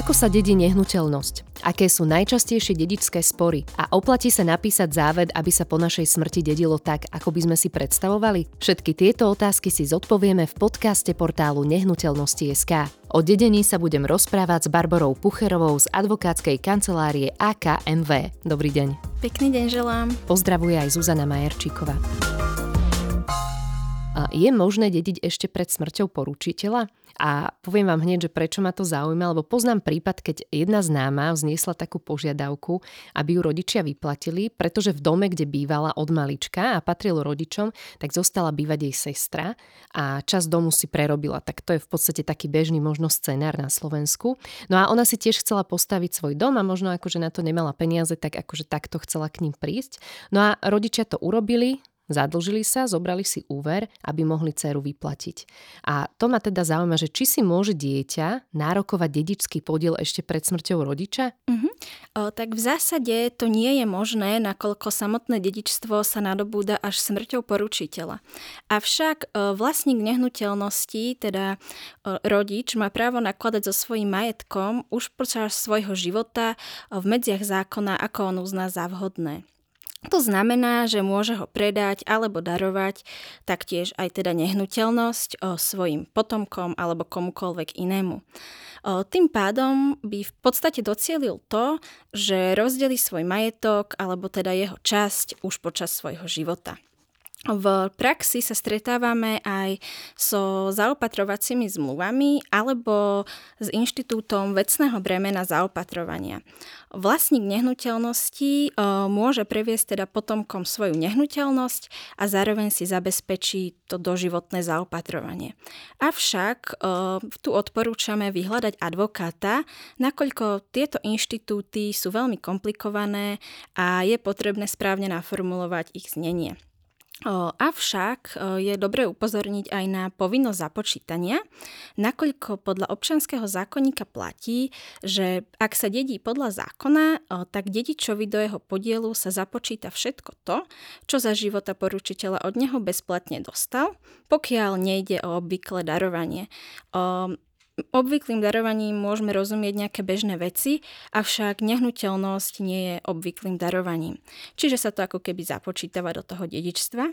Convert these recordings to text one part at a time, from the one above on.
Ako sa dedí nehnuteľnosť? Aké sú najčastejšie dedičské spory? A oplatí sa napísať záved, aby sa po našej smrti dedilo tak, ako by sme si predstavovali? Všetky tieto otázky si zodpovieme v podcaste portálu Nehnuteľnosti.sk. O dedení sa budem rozprávať s Barborou Pucherovou z advokátskej kancelárie AKMV. Dobrý deň. Pekný deň želám. Pozdravuje aj Zuzana Majerčíková. Je možné dediť ešte pred smrťou poručiteľa? A poviem vám hneď, že prečo ma to zaujíma, lebo poznám prípad, keď jedna známa vzniesla takú požiadavku, aby ju rodičia vyplatili, pretože v dome, kde bývala od malička a patril rodičom, tak zostala bývať jej sestra a čas domu si prerobila. Tak to je v podstate taký bežný možno scenár na Slovensku. No a ona si tiež chcela postaviť svoj dom a možno akože na to nemala peniaze, tak akože takto chcela k ním prísť. No a rodičia to urobili, Zadlžili sa, zobrali si úver, aby mohli dceru vyplatiť. A to ma teda zaujíma, že či si môže dieťa nárokovať dedičský podiel ešte pred smrťou rodiča? Uh-huh. O, tak v zásade to nie je možné, nakoľko samotné dedičstvo sa nadobúda až smrťou poručiteľa. Avšak o, vlastník nehnuteľnosti, teda o, rodič, má právo nakladať so svojím majetkom už počas svojho života v medziach zákona, ako on uzná za vhodné. To znamená, že môže ho predať alebo darovať taktiež aj teda nehnuteľnosť o svojim potomkom alebo komukolvek inému. O, tým pádom by v podstate docielil to, že rozdeli svoj majetok alebo teda jeho časť už počas svojho života. V praxi sa stretávame aj so zaopatrovacími zmluvami alebo s inštitútom vecného bremena zaopatrovania. Vlastník nehnuteľnosti môže previesť teda potomkom svoju nehnuteľnosť a zároveň si zabezpečí to doživotné zaopatrovanie. Avšak tu odporúčame vyhľadať advokáta, nakoľko tieto inštitúty sú veľmi komplikované a je potrebné správne naformulovať ich znenie. Avšak je dobré upozorniť aj na povinnosť započítania, nakoľko podľa občanského zákonníka platí, že ak sa dedí podľa zákona, tak dedičovi do jeho podielu sa započíta všetko to, čo za života poručiteľa od neho bezplatne dostal, pokiaľ nejde o obvyklé darovanie. Obvyklým darovaním môžeme rozumieť nejaké bežné veci, avšak nehnuteľnosť nie je obvyklým darovaním. Čiže sa to ako keby započítava do toho dedičstva.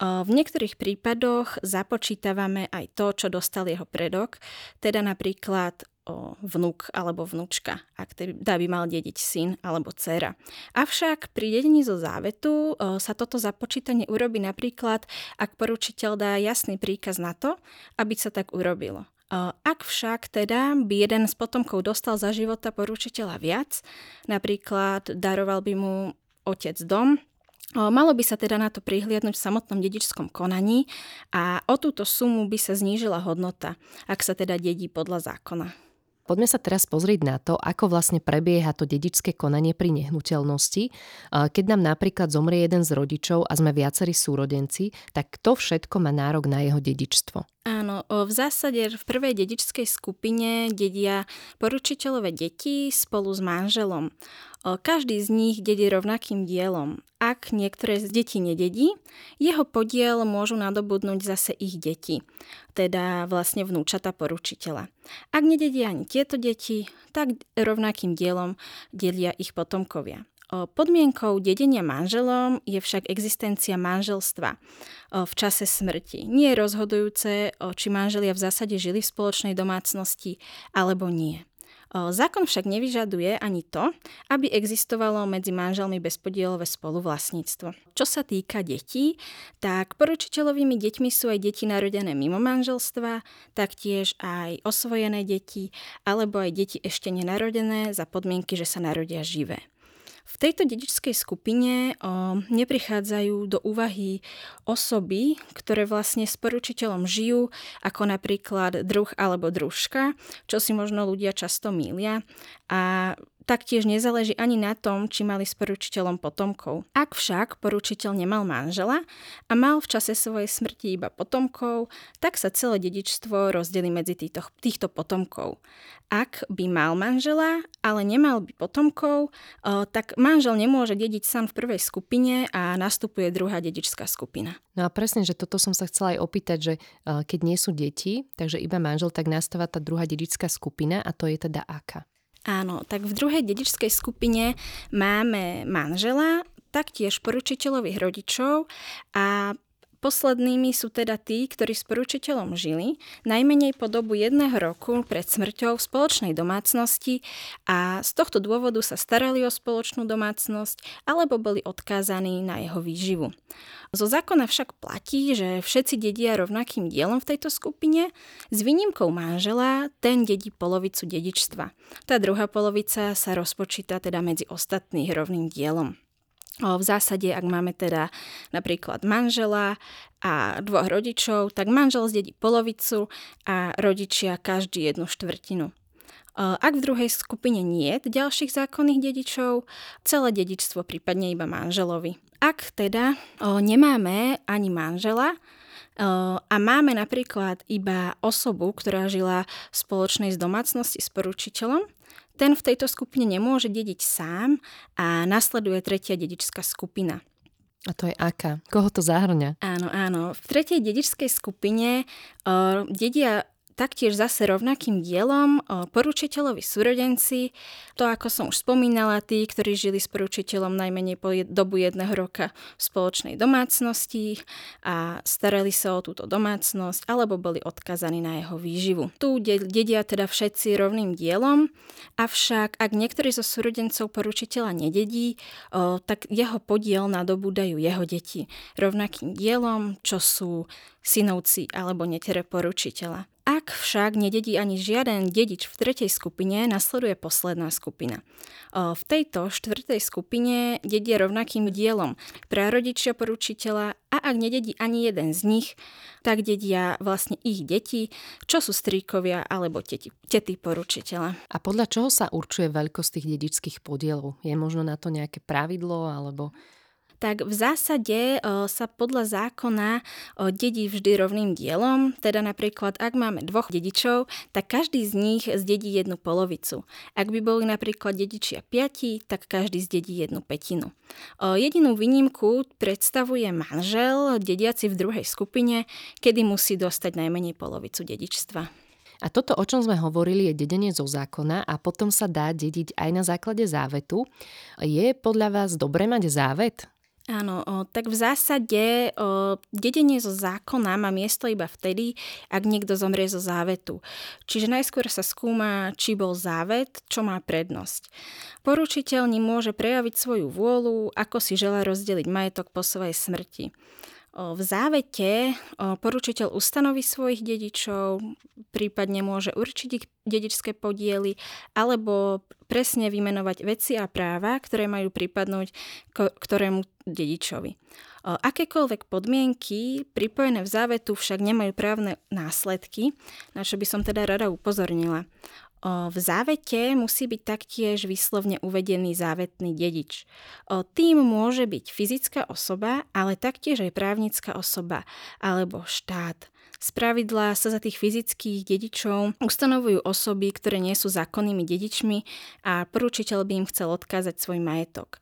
V niektorých prípadoch započítavame aj to, čo dostal jeho predok, teda napríklad o vnúk alebo vnúčka, ak teda by mal dediť syn alebo dcera. Avšak pri dedení zo závetu sa toto započítanie urobí napríklad, ak poručiteľ dá jasný príkaz na to, aby sa tak urobilo. Ak však teda by jeden z potomkov dostal za života poručiteľa viac, napríklad daroval by mu otec dom, Malo by sa teda na to prihliadnúť v samotnom dedičskom konaní a o túto sumu by sa znížila hodnota, ak sa teda dedí podľa zákona. Poďme sa teraz pozrieť na to, ako vlastne prebieha to dedičské konanie pri nehnuteľnosti. Keď nám napríklad zomrie jeden z rodičov a sme viacerí súrodenci, tak kto všetko má nárok na jeho dedičstvo? Áno, v zásade v prvej dedičskej skupine dedia poručiteľové deti spolu s manželom. Každý z nich dedí rovnakým dielom. Ak niektoré z detí nededí, jeho podiel môžu nadobudnúť zase ich deti, teda vlastne vnúčata poručiteľa. Ak nededia ani tieto deti, tak rovnakým dielom delia ich potomkovia. Podmienkou dedenia manželom je však existencia manželstva v čase smrti. Nie je rozhodujúce, či manželia v zásade žili v spoločnej domácnosti alebo nie. Zákon však nevyžaduje ani to, aby existovalo medzi manželmi bezpodielové spoluvlastníctvo. Čo sa týka detí, tak poručiteľovými deťmi sú aj deti narodené mimo manželstva, taktiež aj osvojené deti, alebo aj deti ešte nenarodené za podmienky, že sa narodia živé. V tejto dedičskej skupine o, neprichádzajú do úvahy osoby, ktoré vlastne s poručiteľom žijú, ako napríklad druh alebo družka, čo si možno ľudia často mília. A Taktiež nezáleží ani na tom, či mali s poručiteľom potomkov. Ak však poručiteľ nemal manžela a mal v čase svojej smrti iba potomkov, tak sa celé dedičstvo rozdeli medzi týchto, týchto potomkov. Ak by mal manžela, ale nemal by potomkov, tak manžel nemôže dediť sám v prvej skupine a nastupuje druhá dedičská skupina. No a presne, že toto som sa chcela aj opýtať, že keď nie sú deti, takže iba manžel, tak nastáva tá druhá dedičská skupina a to je teda aká? Áno, tak v druhej dedičskej skupine máme manžela, taktiež poručiteľových rodičov a Poslednými sú teda tí, ktorí s poručiteľom žili, najmenej po dobu jedného roku pred smrťou v spoločnej domácnosti a z tohto dôvodu sa starali o spoločnú domácnosť alebo boli odkázaní na jeho výživu. Zo zákona však platí, že všetci dedia rovnakým dielom v tejto skupine, s výnimkou manžela, ten dedí polovicu dedičstva. Tá druhá polovica sa rozpočíta teda medzi ostatných rovným dielom. V zásade, ak máme teda napríklad manžela a dvoch rodičov, tak manžel zdedí polovicu a rodičia každý jednu štvrtinu. Ak v druhej skupine nie ďalších zákonných dedičov, celé dedičstvo prípadne iba manželovi. Ak teda nemáme ani manžela, a máme napríklad iba osobu, ktorá žila v spoločnej z domácnosti s poručiteľom, ten v tejto skupine nemôže dediť sám a nasleduje tretia dedičská skupina. A to je aká? Koho to zahrňa? Áno, áno. V tretej dedičskej skupine uh, dedia taktiež zase rovnakým dielom poručiteľovi súrodenci, to ako som už spomínala, tí, ktorí žili s poručiteľom najmenej po dobu jedného roka v spoločnej domácnosti a starali sa o túto domácnosť alebo boli odkazaní na jeho výživu. Tu dedia teda všetci rovným dielom, avšak ak niektorý zo súrodencov poručiteľa nededí, tak jeho podiel nadobúdajú jeho deti rovnakým dielom, čo sú synovci alebo netere poručiteľa. Ak však nededí ani žiaden dedič v tretej skupine, nasleduje posledná skupina. V tejto štvrtej skupine dedia rovnakým dielom prarodičia poručiteľa a ak nededí ani jeden z nich, tak dedia vlastne ich deti, čo sú stríkovia alebo teti, tety poručiteľa. A podľa čoho sa určuje veľkosť tých dedičských podielov? Je možno na to nejaké pravidlo alebo tak v zásade sa podľa zákona dedí vždy rovným dielom, teda napríklad ak máme dvoch dedičov, tak každý z nich zdedí jednu polovicu. Ak by boli napríklad dedičia piati, tak každý zdedí jednu petinu. Jedinú výnimku predstavuje manžel, dediaci v druhej skupine, kedy musí dostať najmenej polovicu dedičstva. A toto, o čom sme hovorili, je dedenie zo zákona a potom sa dá dediť aj na základe závetu. Je podľa vás dobre mať závet? Áno, o, tak v zásade o, dedenie zo zákona má miesto iba vtedy, ak niekto zomrie zo závetu. Čiže najskôr sa skúma, či bol závet, čo má prednosť. Poručiteľ ním môže prejaviť svoju vôľu, ako si žela rozdeliť majetok po svojej smrti. V závete poručiteľ ustanoví svojich dedičov, prípadne môže určiť ich dedičské podiely alebo presne vymenovať veci a práva, ktoré majú pripadnúť ktorému dedičovi. Akékoľvek podmienky pripojené v závetu však nemajú právne následky, na čo by som teda rada upozornila. V závete musí byť taktiež vyslovne uvedený závetný dedič. Tým môže byť fyzická osoba, ale taktiež aj právnická osoba alebo štát. Z pravidla sa za tých fyzických dedičov ustanovujú osoby, ktoré nie sú zákonnými dedičmi a poručiteľ by im chcel odkázať svoj majetok.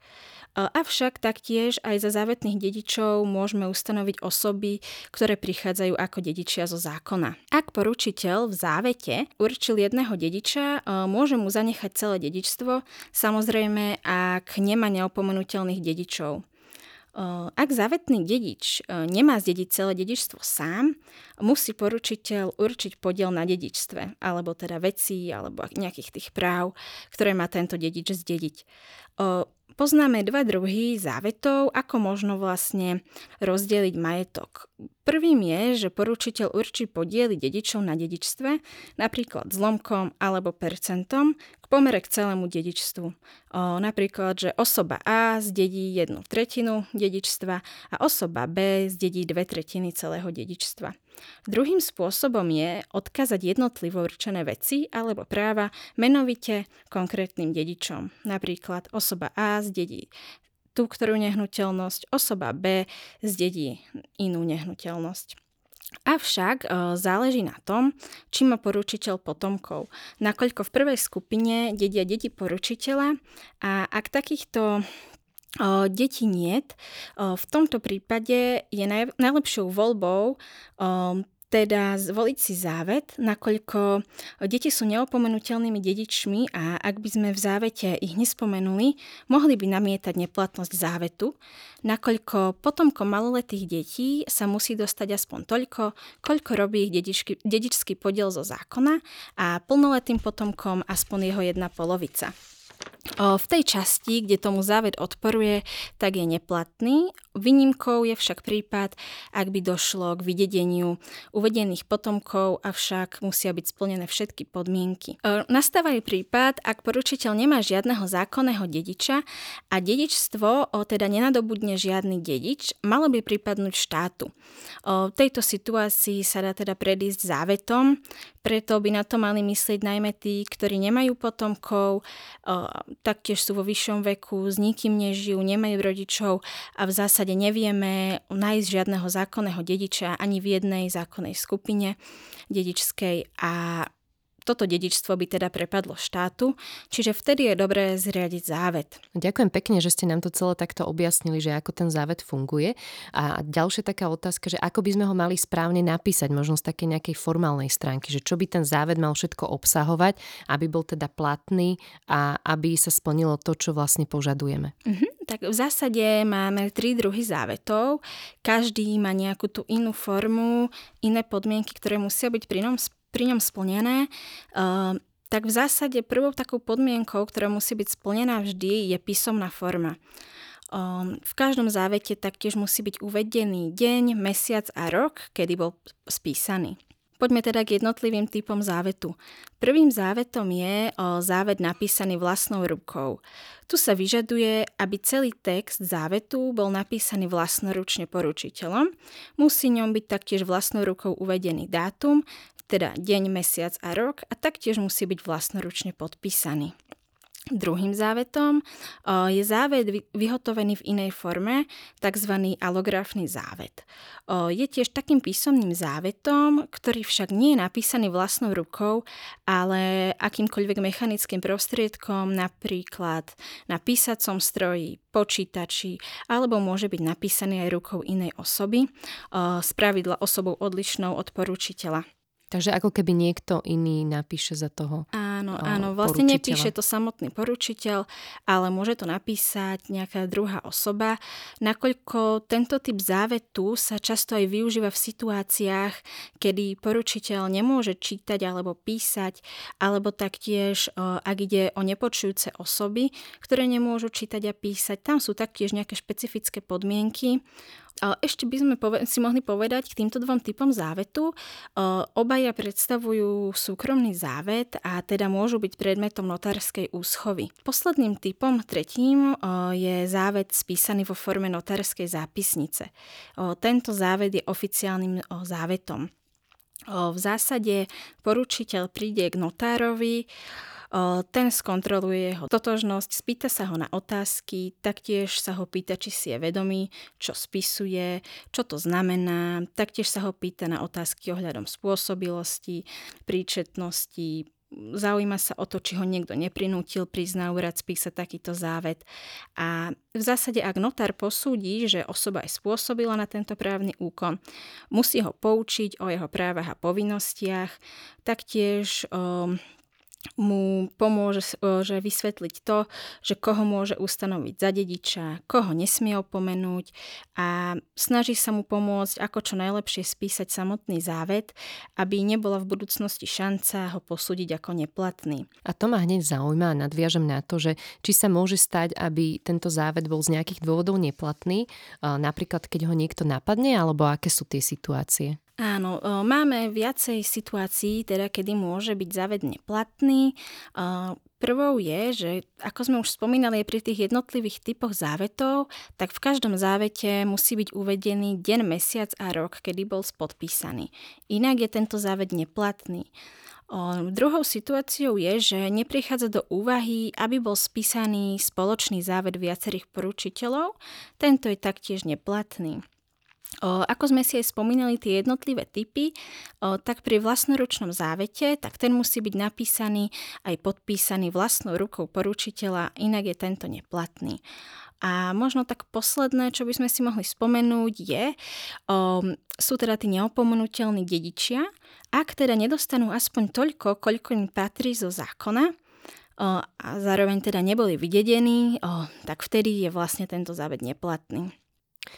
Avšak taktiež aj za závetných dedičov môžeme ustanoviť osoby, ktoré prichádzajú ako dedičia zo zákona. Ak poručiteľ v závete určil jedného dediča, môže mu zanechať celé dedičstvo, samozrejme ak nemá neopomenutelných dedičov. Ak závetný dedič nemá zdediť celé dedičstvo sám, musí poručiteľ určiť podiel na dedičstve, alebo teda veci, alebo nejakých tých práv, ktoré má tento dedič zdediť. Poznáme dva druhy závetov, ako možno vlastne rozdeliť majetok. Prvým je, že poručiteľ určí podiely dedičov na dedičstve, napríklad zlomkom alebo percentom, k pomere k celému dedičstvu. O, napríklad, že osoba A zdedí jednu tretinu dedičstva a osoba B zdedí dve tretiny celého dedičstva. Druhým spôsobom je odkázať jednotlivo určené veci alebo práva menovite konkrétnym dedičom. Napríklad osoba A zdedí tú ktorú nehnuteľnosť, osoba B zdedí inú nehnuteľnosť. Avšak e, záleží na tom, či má poručiteľ potomkov. Nakoľko v prvej skupine dedia deti poručiteľa a ak takýchto deti niet. V tomto prípade je najlepšou voľbou teda zvoliť si závet, nakoľko deti sú neopomenutelnými dedičmi a ak by sme v závete ich nespomenuli, mohli by namietať neplatnosť závetu, nakoľko potomkom maloletých detí sa musí dostať aspoň toľko, koľko robí ich dedičky, dedičský podiel zo zákona a plnoletým potomkom aspoň jeho jedna polovica. V tej časti, kde tomu závet odporuje, tak je neplatný. Výnimkou je však prípad, ak by došlo k vydedeniu uvedených potomkov, avšak musia byť splnené všetky podmienky. Nastáva aj prípad, ak poručiteľ nemá žiadneho zákonného dediča a dedičstvo teda nenadobudne žiadny dedič, malo by pripadnúť štátu. V tejto situácii sa dá teda predísť závetom, preto by na to mali myslieť najmä tí, ktorí nemajú potomkov, taktiež sú vo vyššom veku, s nikým nežijú, nemajú rodičov a v zásade nevieme nájsť žiadneho zákonného dediča ani v jednej zákonnej skupine dedičskej a toto dedičstvo by teda prepadlo štátu, čiže vtedy je dobré zriadiť závet. Ďakujem pekne, že ste nám to celé takto objasnili, že ako ten závet funguje. A ďalšia taká otázka, že ako by sme ho mali správne napísať, možno z takej nejakej formálnej stránky, že čo by ten závet mal všetko obsahovať, aby bol teda platný a aby sa splnilo to, čo vlastne požadujeme. Mm-hmm. Tak v zásade máme tri druhy závetov. Každý má nejakú tú inú formu, iné podmienky, ktoré musia byť pri ňom pri ňom splnené, uh, tak v zásade prvou takou podmienkou, ktorá musí byť splnená vždy, je písomná forma. Um, v každom závete taktiež musí byť uvedený deň, mesiac a rok, kedy bol spísaný. Poďme teda k jednotlivým typom závetu. Prvým závetom je závet napísaný vlastnou rukou. Tu sa vyžaduje, aby celý text závetu bol napísaný vlastnoručne poručiteľom. Musí ňom byť taktiež vlastnou rukou uvedený dátum, teda deň, mesiac a rok a taktiež musí byť vlastnoručne podpísaný. Druhým závetom je závet vyhotovený v inej forme, tzv. alografný závet. Je tiež takým písomným závetom, ktorý však nie je napísaný vlastnou rukou, ale akýmkoľvek mechanickým prostriedkom, napríklad na písacom stroji, počítači, alebo môže byť napísaný aj rukou inej osoby, spravidla osobou odlišnou od poručiteľa. Takže ako keby niekto iný napíše za toho Áno, áno, vlastne nepíše to samotný poručiteľ, ale môže to napísať nejaká druhá osoba, nakoľko tento typ závetu sa často aj využíva v situáciách, kedy poručiteľ nemôže čítať alebo písať, alebo taktiež, ak ide o nepočujúce osoby, ktoré nemôžu čítať a písať, tam sú taktiež nejaké špecifické podmienky, ešte by sme si mohli povedať k týmto dvom typom závetu. Obaja predstavujú súkromný závet a teda môžu byť predmetom notárskej úschovy. Posledným typom, tretím, je závet spísaný vo forme notárskej zápisnice. Tento závet je oficiálnym závetom. V zásade poručiteľ príde k notárovi, ten skontroluje jeho totožnosť, spýta sa ho na otázky, taktiež sa ho pýta, či si je vedomý, čo spisuje, čo to znamená, taktiež sa ho pýta na otázky ohľadom spôsobilosti, príčetnosti, zaujíma sa o to, či ho niekto neprinútil prísť na úrad spísať takýto závet. A v zásade, ak notár posúdi, že osoba je spôsobila na tento právny úkon, musí ho poučiť o jeho právach a povinnostiach, taktiež um, mu pomôže že vysvetliť to, že koho môže ustanoviť za dediča, koho nesmie opomenúť a snaží sa mu pomôcť, ako čo najlepšie spísať samotný závet, aby nebola v budúcnosti šanca ho posúdiť ako neplatný. A to ma hneď zaujíma a nadviažem na to, že či sa môže stať, aby tento závet bol z nejakých dôvodov neplatný, napríklad keď ho niekto napadne, alebo aké sú tie situácie? Áno, máme viacej situácií, teda kedy môže byť závet neplatný. Prvou je, že ako sme už spomínali pri tých jednotlivých typoch závetov, tak v každom závete musí byť uvedený deň, mesiac a rok, kedy bol spodpísaný. Inak je tento závet neplatný. O, druhou situáciou je, že neprichádza do úvahy, aby bol spísaný spoločný závet viacerých poručiteľov. Tento je taktiež neplatný. Ako sme si aj spomínali tie jednotlivé typy, tak pri vlastnoručnom závete, tak ten musí byť napísaný aj podpísaný vlastnou rukou poručiteľa, inak je tento neplatný. A možno tak posledné, čo by sme si mohli spomenúť, je, sú teda tí neopomenutelní dedičia, ak teda nedostanú aspoň toľko, koľko im patrí zo zákona, a zároveň teda neboli vydedení, tak vtedy je vlastne tento závet neplatný.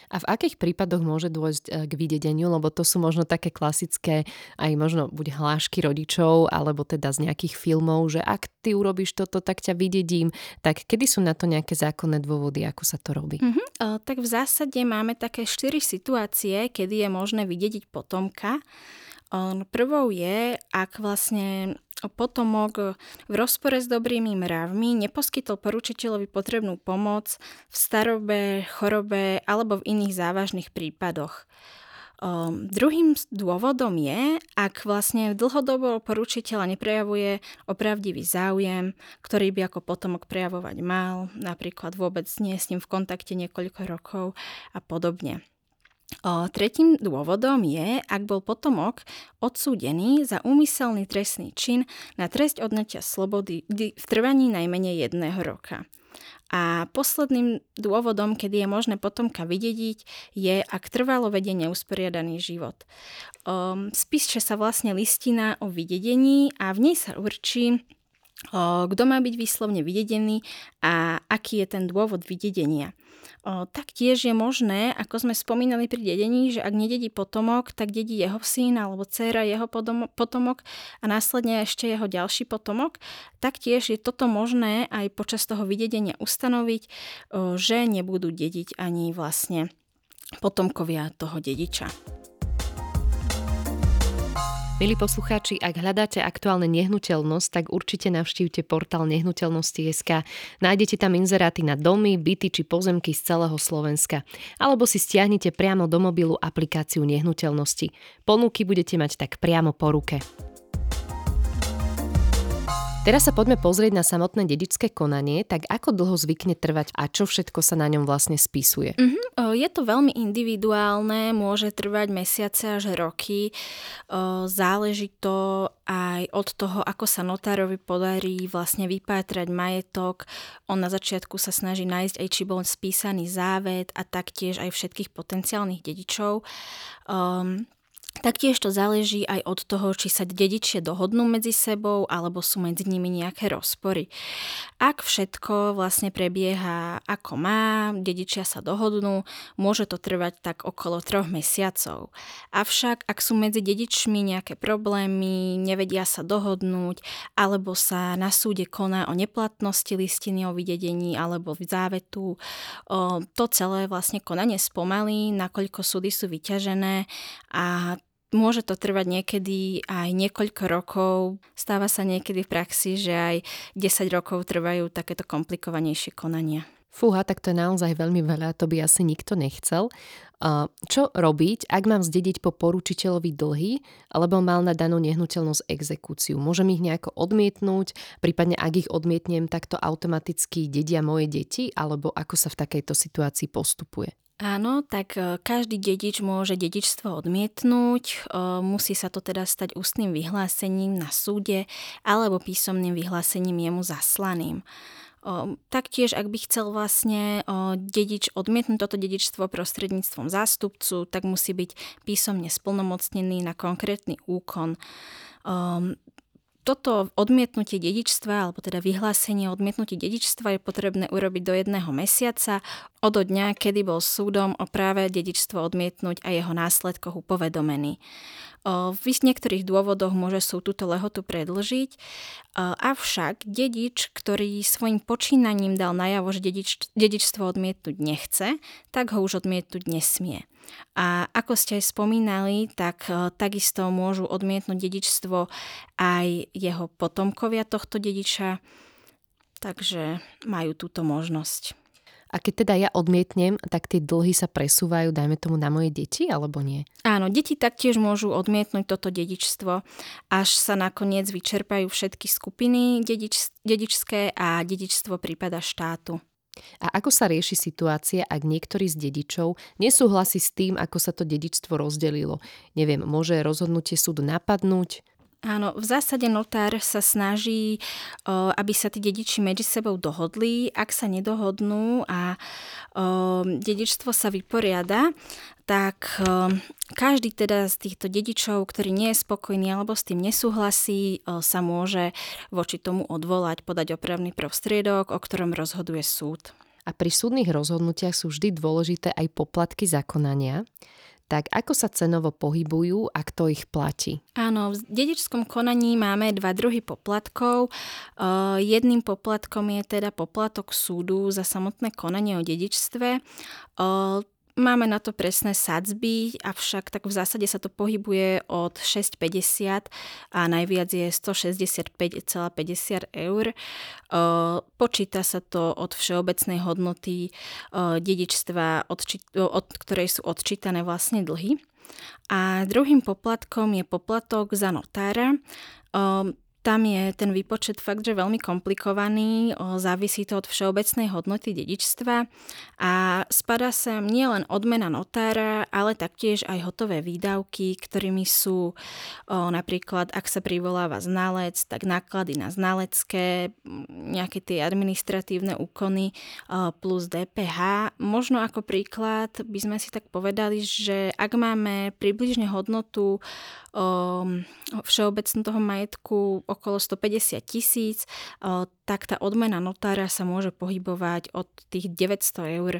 A v akých prípadoch môže dôjsť e, k vydedeniu, lebo to sú možno také klasické aj možno buď hlášky rodičov, alebo teda z nejakých filmov, že ak ty urobíš toto, tak ťa vydedím. Tak kedy sú na to nejaké zákonné dôvody, ako sa to robí? Mm-hmm. O, tak v zásade máme také štyri situácie, kedy je možné vydediť potomka. O, prvou je, ak vlastne potomok v rozpore s dobrými mravmi neposkytol poručiteľovi potrebnú pomoc v starobe, chorobe alebo v iných závažných prípadoch. Um, druhým dôvodom je, ak vlastne dlhodobo poručiteľa neprejavuje opravdivý záujem, ktorý by ako potomok prejavovať mal, napríklad vôbec nie s ním v kontakte niekoľko rokov a podobne. Tretím dôvodom je, ak bol potomok odsúdený za úmyselný trestný čin na trest odnatia slobody v trvaní najmenej jedného roka. A posledným dôvodom, kedy je možné potomka vydediť, je, ak trvalo vedie neusporiadaný život. Spíše sa vlastne listina o vydedení a v nej sa určí, kto má byť výslovne vydedený a aký je ten dôvod vydedenia. Taktiež je možné, ako sme spomínali pri dedení, že ak nededí potomok, tak dedí jeho syn alebo dcéra jeho potomok a následne ešte jeho ďalší potomok. Taktiež je toto možné aj počas toho vydedenia ustanoviť, že nebudú dediť ani vlastne potomkovia toho dediča. Milí poslucháči, ak hľadáte aktuálne nehnuteľnosť, tak určite navštívte portál nehnuteľnosti.sk. Nájdete tam inzeráty na domy, byty či pozemky z celého Slovenska. Alebo si stiahnite priamo do mobilu aplikáciu nehnuteľnosti. Ponuky budete mať tak priamo po ruke. Teraz sa poďme pozrieť na samotné dedičské konanie, tak ako dlho zvykne trvať a čo všetko sa na ňom vlastne spisuje? Mm-hmm. Je to veľmi individuálne, môže trvať mesiace až roky. Záleží to aj od toho, ako sa notárovi podarí vlastne vypátrať majetok. On na začiatku sa snaží nájsť aj, či bol spísaný závet a taktiež aj všetkých potenciálnych dedičov. Um, Taktiež to záleží aj od toho, či sa dedičie dohodnú medzi sebou alebo sú medzi nimi nejaké rozpory. Ak všetko vlastne prebieha ako má, dedičia sa dohodnú, môže to trvať tak okolo troch mesiacov. Avšak ak sú medzi dedičmi nejaké problémy, nevedia sa dohodnúť alebo sa na súde koná o neplatnosti listiny o vydedení alebo v závetu, to celé vlastne konanie spomalí, nakoľko súdy sú vyťažené a Môže to trvať niekedy aj niekoľko rokov. Stáva sa niekedy v praxi, že aj 10 rokov trvajú takéto komplikovanejšie konania. Fúha, tak to je naozaj veľmi veľa, to by asi nikto nechcel. Čo robiť, ak mám zdediť po poručiteľovi dlhy, alebo mal na danú nehnuteľnosť exekúciu? Môžem ich nejako odmietnúť, prípadne ak ich odmietnem, tak to automaticky dedia moje deti, alebo ako sa v takejto situácii postupuje? Áno, tak e, každý dedič môže dedičstvo odmietnúť, e, musí sa to teda stať ústnym vyhlásením na súde alebo písomným vyhlásením jemu zaslaným. E, taktiež, ak by chcel vlastne dedič odmietnúť toto dedičstvo prostredníctvom zástupcu, tak musí byť písomne splnomocnený na konkrétny úkon toto odmietnutie dedičstva, alebo teda vyhlásenie o odmietnutí dedičstva je potrebné urobiť do jedného mesiaca od dňa, kedy bol súdom o práve dedičstvo odmietnúť a jeho následkoch upovedomený. V niektorých dôvodoch môže súd túto lehotu predlžiť, avšak dedič, ktorý svojim počínaním dal najavo, že dedič, dedičstvo odmietnúť nechce, tak ho už odmietnúť nesmie. A ako ste aj spomínali, tak takisto môžu odmietnúť dedičstvo aj jeho potomkovia tohto dediča, takže majú túto možnosť. A keď teda ja odmietnem, tak tie dlhy sa presúvajú, dajme tomu, na moje deti, alebo nie? Áno, deti taktiež môžu odmietnúť toto dedičstvo, až sa nakoniec vyčerpajú všetky skupiny dedič, dedičské a dedičstvo prípada štátu. A ako sa rieši situácia, ak niektorý z dedičov nesúhlasí s tým, ako sa to dedičstvo rozdelilo? Neviem, môže rozhodnutie súdu napadnúť? Áno, v zásade notár sa snaží, aby sa tí dediči medzi sebou dohodli. Ak sa nedohodnú a dedičstvo sa vyporiada, tak každý teda z týchto dedičov, ktorý nie je spokojný alebo s tým nesúhlasí, sa môže voči tomu odvolať, podať opravný prostriedok, o ktorom rozhoduje súd. A pri súdnych rozhodnutiach sú vždy dôležité aj poplatky zakonania tak ako sa cenovo pohybujú a kto ich platí? Áno, v dedičskom konaní máme dva druhy poplatkov. Jedným poplatkom je teda poplatok súdu za samotné konanie o dedičstve. Máme na to presné sadzby, avšak tak v zásade sa to pohybuje od 6,50 a najviac je 165,50 eur. Počíta sa to od všeobecnej hodnoty dedičstva, od, ktorej sú odčítané vlastne dlhy. A druhým poplatkom je poplatok za notára. Tam je ten výpočet fakt, že veľmi komplikovaný, závisí to od všeobecnej hodnoty dedičstva a spada sa nielen odmena notára, ale taktiež aj hotové výdavky, ktorými sú napríklad, ak sa privoláva znalec, tak náklady na znalecké, nejaké tie administratívne úkony plus DPH. Možno ako príklad by sme si tak povedali, že ak máme približne hodnotu všeobecnú toho majetku okolo 150 tisíc, tak tá odmena notára sa môže pohybovať od tých 900 eur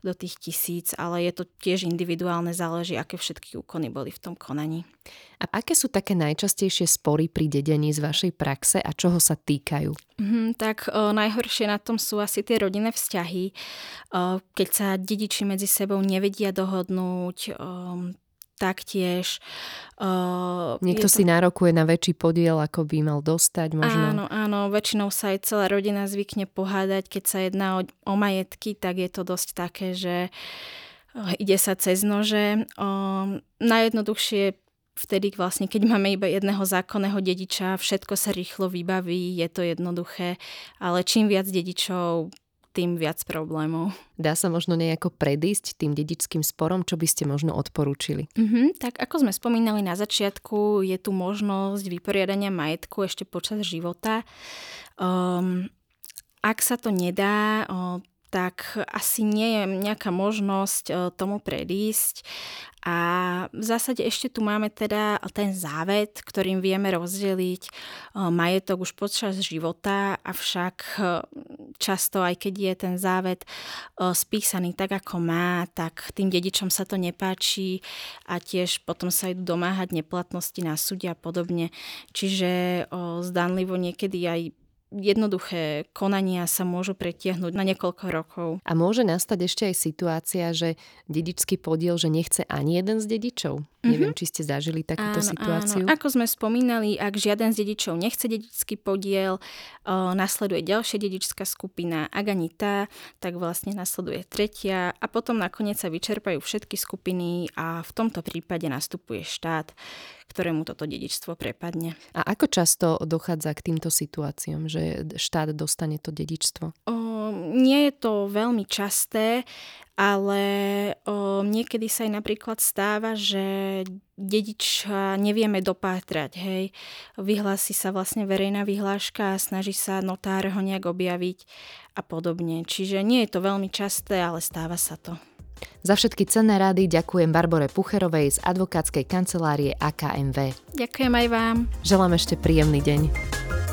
do tých tisíc, ale je to tiež individuálne, záleží, aké všetky úkony boli v tom konaní. A aké sú také najčastejšie spory pri dedení z vašej praxe a čoho sa týkajú? Mm, tak o, najhoršie na tom sú asi tie rodinné vzťahy, o, keď sa dediči medzi sebou nevedia dohodnúť, o, taktiež. Uh, Niekto to... si nárokuje na väčší podiel, ako by mal dostať možno. Áno, áno, väčšinou sa aj celá rodina zvykne pohádať, keď sa jedná o, o majetky, tak je to dosť také, že uh, ide sa cez nože. Uh, najjednoduchšie vtedy vlastne, keď máme iba jedného zákonného dediča, všetko sa rýchlo vybaví, je to jednoduché, ale čím viac dedičov, tým viac problémov. Dá sa možno nejako predísť tým dedičským sporom, čo by ste možno odporúčili? Mm-hmm, tak ako sme spomínali na začiatku, je tu možnosť vyporiadania majetku ešte počas života. Um, ak sa to nedá, tak asi nie je nejaká možnosť e, tomu predísť. A v zásade ešte tu máme teda ten závet, ktorým vieme rozdeliť e, majetok už počas života, avšak e, často aj keď je ten závet spísaný tak, ako má, tak tým dedičom sa to nepáči a tiež potom sa idú domáhať neplatnosti na súde a podobne. Čiže zdanlivo niekedy aj jednoduché konania sa môžu pretiahnuť na niekoľko rokov. A môže nastať ešte aj situácia, že dedičský podiel, že nechce ani jeden z dedičov? Mm-hmm. Neviem, či ste zažili takúto áno, situáciu. Áno. Ako sme spomínali, ak žiaden z dedičov nechce dedičský podiel, o, nasleduje ďalšia dedičská skupina. Ak ani tá, tak vlastne nasleduje tretia a potom nakoniec sa vyčerpajú všetky skupiny a v tomto prípade nastupuje štát, ktorému toto dedičstvo prepadne. A ako často dochádza k týmto situáciám, že štát dostane to dedičstvo? O, nie je to veľmi časté, ale o, niekedy sa aj napríklad stáva, že dediča nevieme dopátrať, hej. Vyhlási sa vlastne verejná vyhláška a snaží sa notár ho nejak objaviť a podobne. Čiže nie je to veľmi časté, ale stáva sa to. Za všetky cenné rady ďakujem Barbore Pucherovej z advokátskej kancelárie AKMV. Ďakujem aj vám. Želám ešte príjemný deň.